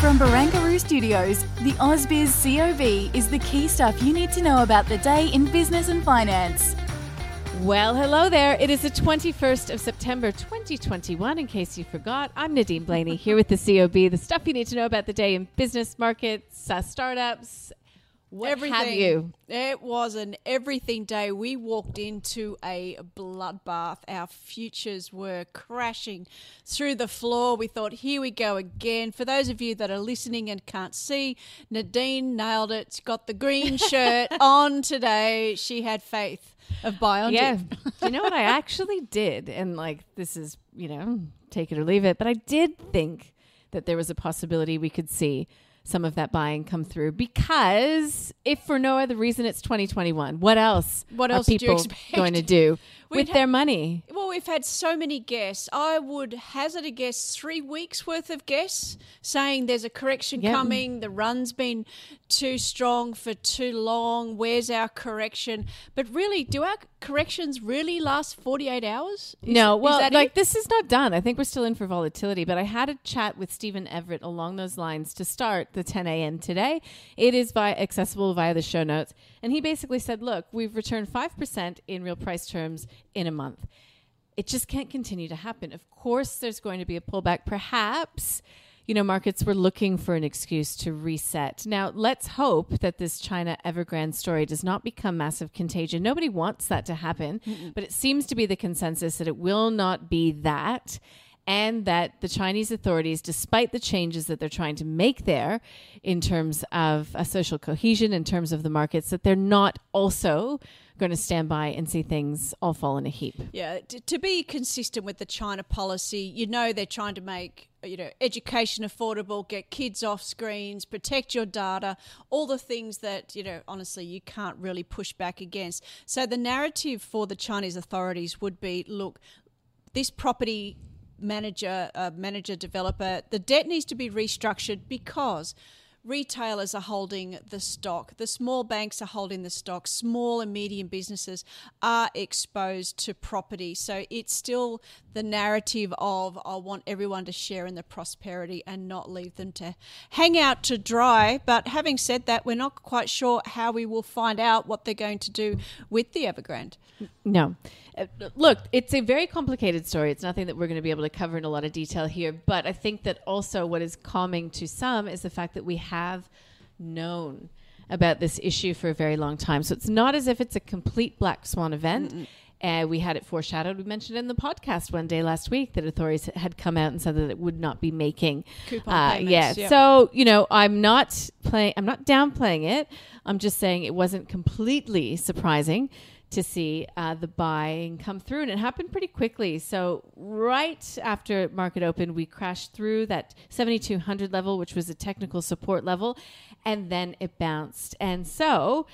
From Barangaroo Studios, the AusBiz COB is the key stuff you need to know about the day in business and finance. Well, hello there. It is the 21st of September 2021. In case you forgot, I'm Nadine Blayney here with the COB, the stuff you need to know about the day in business markets, uh, startups, what everything. have you. It was an everything day. We walked into a bloodbath. Our futures were crashing through the floor. We thought, here we go again. For those of you that are listening and can't see, Nadine nailed it. She's got the green shirt on today. She had faith of on Yeah. you know what I actually did? And like, this is, you know, take it or leave it. But I did think that there was a possibility we could see some of that buying come through because if for no other reason it's 2021 what else What are else you people going to do We'd with ha- their money we've had so many guests. I would hazard a guess three weeks worth of guests saying there's a correction Yep. coming. The run's been too strong for too long. Where's our correction? But really, do our corrections really last 48 hours? Is- no, well, like it? this is not done. I think we're still in for volatility. But I had a chat with Steven Everett along those lines to start the 10 a.m. today. It is via accessible via the show notes, and he basically said, "Look, we've returned five percent in real price terms in a month. It just can't continue to happen. Of course, there's going to be a pullback, perhaps." You know, markets were looking for an excuse to reset. Now, let's hope that this China Evergrande story does not become massive contagion. Nobody wants that to happen, but it seems to be the consensus that it will not be that and that the Chinese authorities, despite the changes that they're trying to make there in terms of social cohesion, in terms of the markets, that they're not also going to stand by and see things all fall in a heap. Yeah, t- to be consistent with the China policy, you know they're trying to make you know education affordable, get kids off screens, protect your data, all the things that you know honestly you can't really push back against. So the narrative for the Chinese authorities would be, look, this property manager, uh, manager developer, the debt needs to be restructured because retailers are holding the stock, the small banks are holding the stock, small and medium businesses are exposed to property. So it's still the narrative of I want everyone to share in the prosperity and not leave them to hang out to dry. But having said that, we're not quite sure how we will find out what they're going to do with the Evergrande. No. Uh, Look, it's a very complicated story. It's nothing that we're going to be able to cover in a lot of detail here. But I think that also what is calming to some is the fact that we have known about this issue for a very long time. So it's not as if it's a complete black swan event. Uh, we had it foreshadowed. We mentioned in the podcast one day last week that authorities had come out and said that it would not be making Coupon uh, payments, yeah. yeah. So you know, I'm not playing. I'm not downplaying it. I'm just saying it wasn't completely surprising to see uh, the buying come through, and it happened pretty quickly. So right after market open, we crashed through that 7,200 level, which was a technical support level, and then it bounced. And so.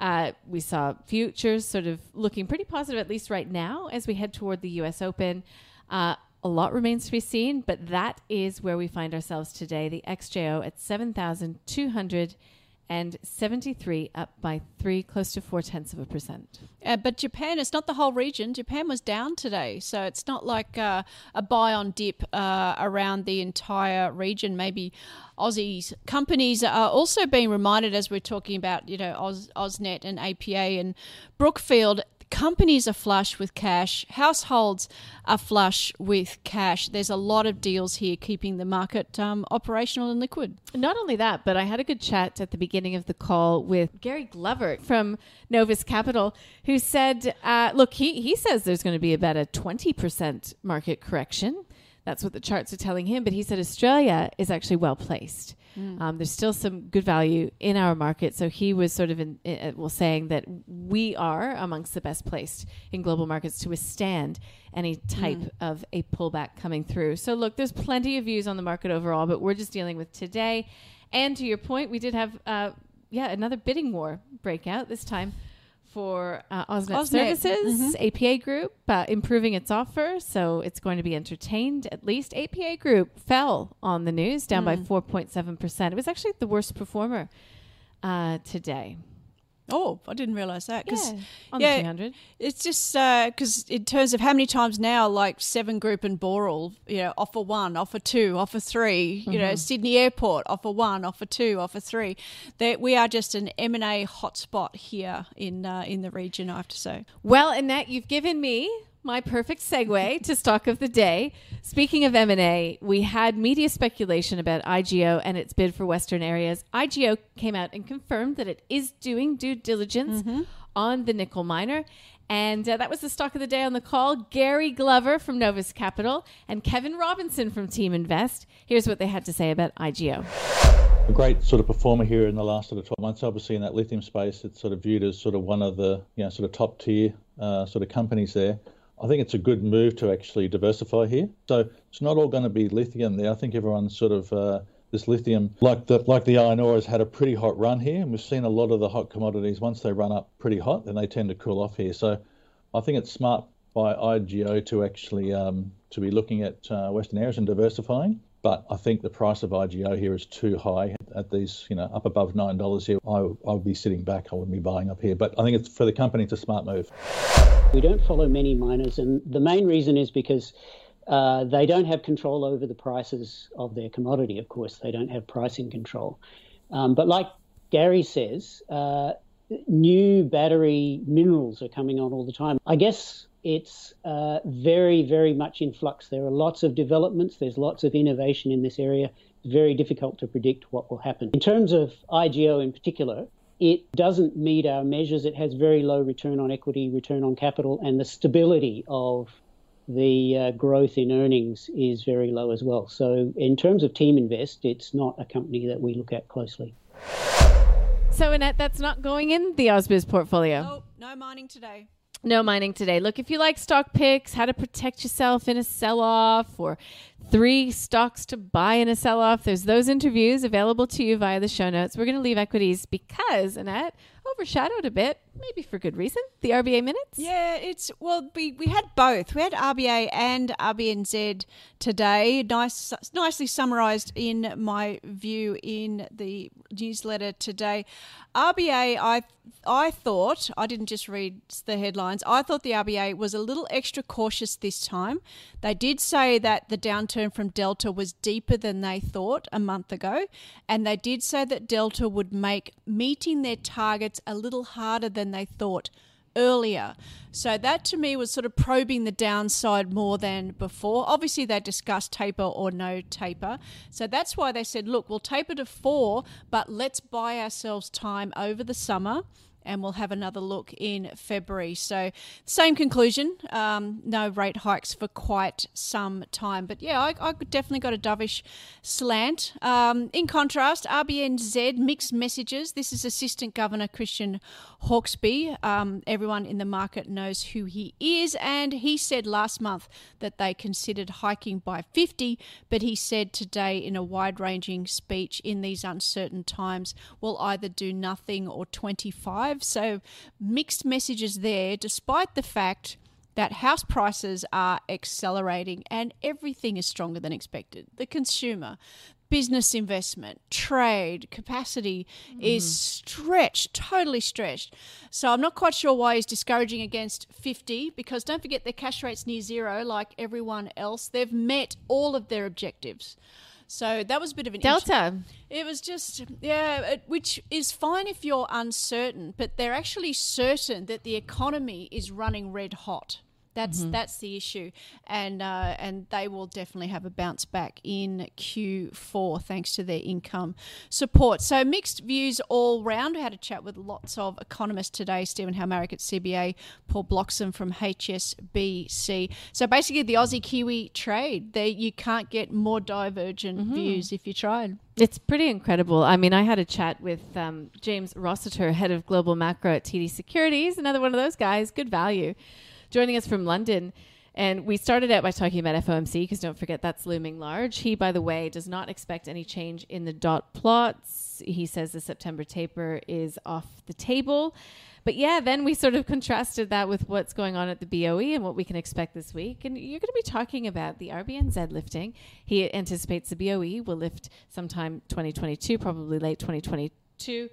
Uh, we saw futures sort of looking pretty positive, at least right now, as we head toward the U.S. Open. Uh, a lot remains to be seen, but that is where we find ourselves today. The XJO at 7,273, up by three, close to four tenths of a percent. Uh, but Japan, it's not the whole region. Japan was down today, so it's not like uh, a buy on dip uh, around the entire region. Maybe Aussies companies are also being reminded as we're talking about, you know, Oz, AusNet and APA and Brookfield. Companies are flush with cash. Households are flush with cash. There's a lot of deals here keeping the market um, operational and liquid. Not only that, but I had a good chat at the beginning of the call with Gary Glover from Novus Capital, who said, uh, look, he, he says there's going to be about a 20% market correction. That's what the charts are telling him. But he said Australia is actually well placed. Um, there's still some good value in our market. So he was sort of in, uh, well saying that we are amongst the best placed in global markets to withstand any type of a pullback coming through. So look, there's plenty of views on the market overall, but we're just dealing with today. And to your point, we did have uh, yeah another bidding war breakout this time for uh, AusNet, AusNet. Services, APA Group, uh, improving its offer, so it's going to be entertained. At least APA Group fell on the news, down by 4.7%. It was actually the worst performer uh, today. Oh, I didn't realize that. 'cause, Yeah, on yeah, the 300. It's just because in terms of how many times now, like Seven Group and Boral, you know, offer one, offer two, offer 3 You know, Sydney Airport offer one, offer two, offer three. That we are just an M and A hotspot here in uh, in the region. I have to say. Well, Annette, you've given me my perfect segue to stock of the day. Speaking of M&A, we had media speculation about IGO and its bid for Western areas. IGO came out and confirmed that it is doing due diligence on the nickel miner. And uh, that was the stock of the day on the call. Gary Glover from Novus Capital and Kevin Robinson from Team Invest. Here's what they had to say about IGO. a great sort of performer here in the last sort of 12 months. Obviously, in that lithium space, it's sort of viewed as sort of one of the you know sort of top tier uh, sort of companies there. I think it's a good move to actually diversify here. So it's not all going to be lithium there. I think everyone's sort of uh, this lithium, like the like the iron ore, has had a pretty hot run here, and we've seen a lot of the hot commodities. Once they run up pretty hot, then they tend to cool off here. So I think it's smart by IGO to actually um, to be looking at uh, Western areas and diversifying. But I think the price of IGO here is too high at these, you know, up above nine dollars here. I I would be sitting back. I wouldn't be buying up here. But I think it's for the company, it's a smart move. We don't follow many miners, and the main reason is because uh, they don't have control over the prices of their commodity. Of course, they don't have pricing control. Um, but like Gary says, uh, new battery minerals are coming on all the time. I guess it's uh, very, very much in flux. There are lots of developments, there's lots of innovation in this area. It's very difficult to predict what will happen. In terms of IGO in particular, it doesn't meet our measures. It has very low return on equity, return on capital, and the stability of the uh, growth in earnings is very low as well. So, in terms of Team Invest, it's not a company that we look at closely. So, Annette, that's not going in the AusBiz portfolio. Oh, no mining today. No mining today. Look, if you like stock picks, how to protect yourself in a sell off, or three stocks to buy in a sell off, there's those interviews available to you via the show notes. We're going to leave equities because, Annette, overshadowed a bit, maybe for good reason, the RBA minutes. Yeah, it's well, we, we had both. We had RBA and RBNZ today. Nice, nicely summarised in my view in the newsletter today. RBA, I I thought I didn't just read the headlines. I thought the RBA was a little extra cautious this time. They did say that the downturn from Delta was deeper than they thought a month ago, and they did say that Delta would make meeting their targets a little harder than they thought earlier. So that to me was sort of probing the downside more than before. Obviously, they discussed taper or no taper. So that's why they said, look, we'll taper to four, but let's buy ourselves time over the summer. And we'll have another look in February. So, same conclusion. Um, no rate hikes for quite some time. But yeah, I, I definitely got a dovish slant. Um, in contrast, RBNZ mixed messages. This is Assistant Governor Christian Hawkesby. Um, everyone in the market knows who he is, and he said last month that they considered hiking by 50, but he said today in a wide ranging speech in these uncertain times, we'll either do nothing or 25. So mixed messages there, despite the fact that house prices are accelerating and everything is stronger than expected. The consumer, business investment, trade, capacity is mm-hmm. stretched, totally stretched. So I'm not quite sure why he's discouraging against 50 because don't forget their cash rate's near zero like everyone else. They've met all of their objectives. So that was a bit of an Delta. it was just, yeah, it, which is fine if you're uncertain, but they're actually certain that the economy is running red hot. That's that's the issue, and uh, and they will definitely have a bounce back in Q4 thanks to their income support. So mixed views all round. We had a chat with lots of economists today. Stephen Halmarick at CBA, Paul Bloxham from HSBC. So basically, the Aussie Kiwi trade. There, you can't get more divergent views if you tried. It's pretty incredible. I mean, I had a chat with um, James Rossiter, head of global macro at TD Securities, another one of those guys, good value, joining us from London. And we started out by talking about FOMC because don't forget that's looming large. He, by the way, does not expect any change in the dot plots. He says the September taper is off the table. But yeah, then we sort of contrasted that with what's going on at the BOE and what we can expect this week. And you're going to be talking about the RBNZ lifting. He anticipates the BOE will lift sometime 2022, probably late 2022.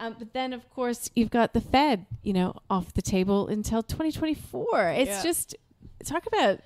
Um, but then, of course, you've got the Fed, you know, off the table until 2024. It's Yeah. just talk about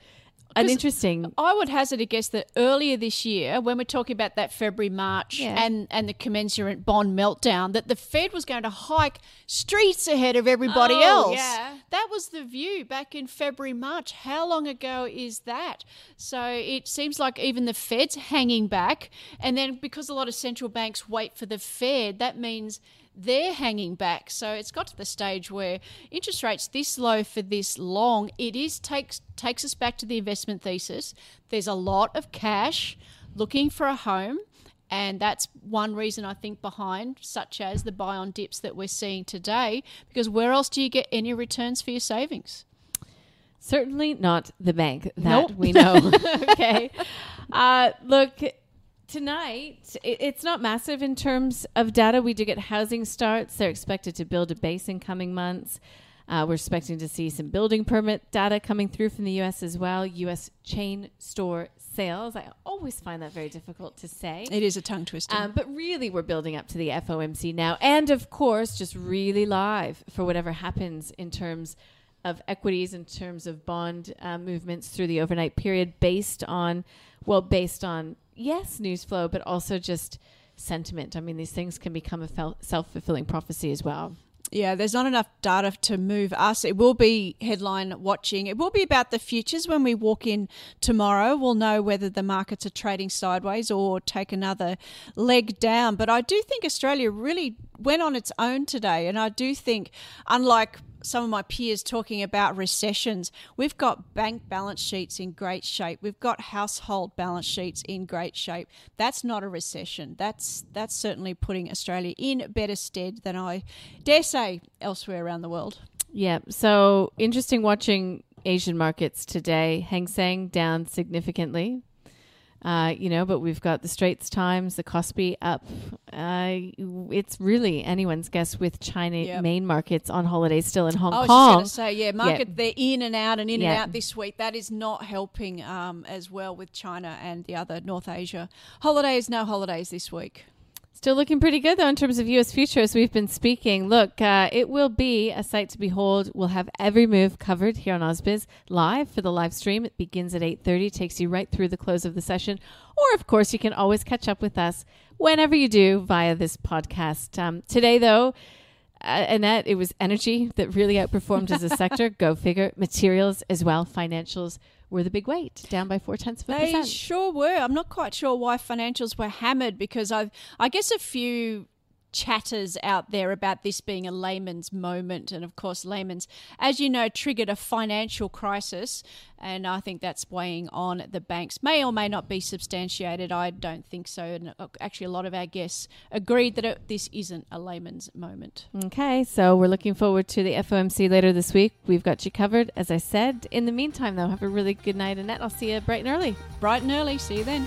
an interesting. I would hazard a guess that earlier this year, when we're talking about that February March Yeah. and and the commensurate bond meltdown, that the Fed was going to hike streets ahead of everybody Oh, else. yeah. That was the view back in February March. How long ago is that? So it seems like even the Fed's hanging back, and then because a lot of central banks wait for the Fed, that means they're hanging back. So it's got to the stage where interest rates this low for this long, it is takes takes us back to the investment thesis. There's a lot of cash looking for a home. And that's one reason I think behind, such as the buy on dips that we're seeing today, because where else do you get any returns for your savings? Certainly not the bank that Nope. we know. okay. Uh, look, tonight, it's not massive in terms of data. We do get housing starts. They're expected to build a base in coming months. Uh, we're expecting to see some building permit data coming through from the U.S. as well. U.S. chain store sales. I always find that very difficult to say. It is a tongue twister. Um, but really, we're building up to the FOMC now. And of course, just really live for whatever happens in terms of equities, in terms of bond uh, movements through the overnight period, based on, well, based on, yes, news flow, but also just sentiment. I mean, these things can become a self fulfilling prophecy as well. Yeah, there's not enough data to move us. It will be headline watching. It will be about the futures when we walk in tomorrow. We'll know whether the markets are trading sideways or take another leg down. But I do think Australia really went on its own today. And I do think, unlike some of my peers talking about recessions. We've got bank balance sheets in great shape. We've got household balance sheets in great shape. That's not a recession. That's that's certainly putting Australia in better stead than I dare say elsewhere around the world. Yeah. So interesting watching Asian markets today. Hang Seng down significantly. Uh, you know, but we've got the Straits Times, the Kospi up. Uh, it's really anyone's guess with China Yep. main markets on holiday still in Hong I was Kong. just going to say, yeah, market they're in and out and in Yeah. and out this week. That is not helping um, as well with China and the other North Asia holidays. No holidays this week. Still looking pretty good though in terms of U.S. futures. We've been speaking. Look, uh, it will be a sight to behold. We'll have every move covered here on AusBiz live for the live stream. It begins at eight thirty, takes you right through the close of the session. Or of course, you can always catch up with us whenever you do via this podcast. Um, today, though. Uh, Annette, it was energy that really outperformed as a sector. Go figure. Materials as well. Financials were the big weight, down by four tenths of a They percent. sure were. I'm not quite sure why financials were hammered because I've, I guess, a few chatters out there about this being a Lehman's moment. And of course, Lehman's, as you know, triggered a financial crisis. And I think that's weighing on the banks. May or may not be substantiated. I don't think so. And uh, actually, a lot of our guests agreed that it, this isn't a Lehman's moment. Okay, so we're looking forward to the FOMC later this week. We've got you covered, as I said. In the meantime, though, have a really good night, Annette. I'll see you bright and early. Bright and early. See you then.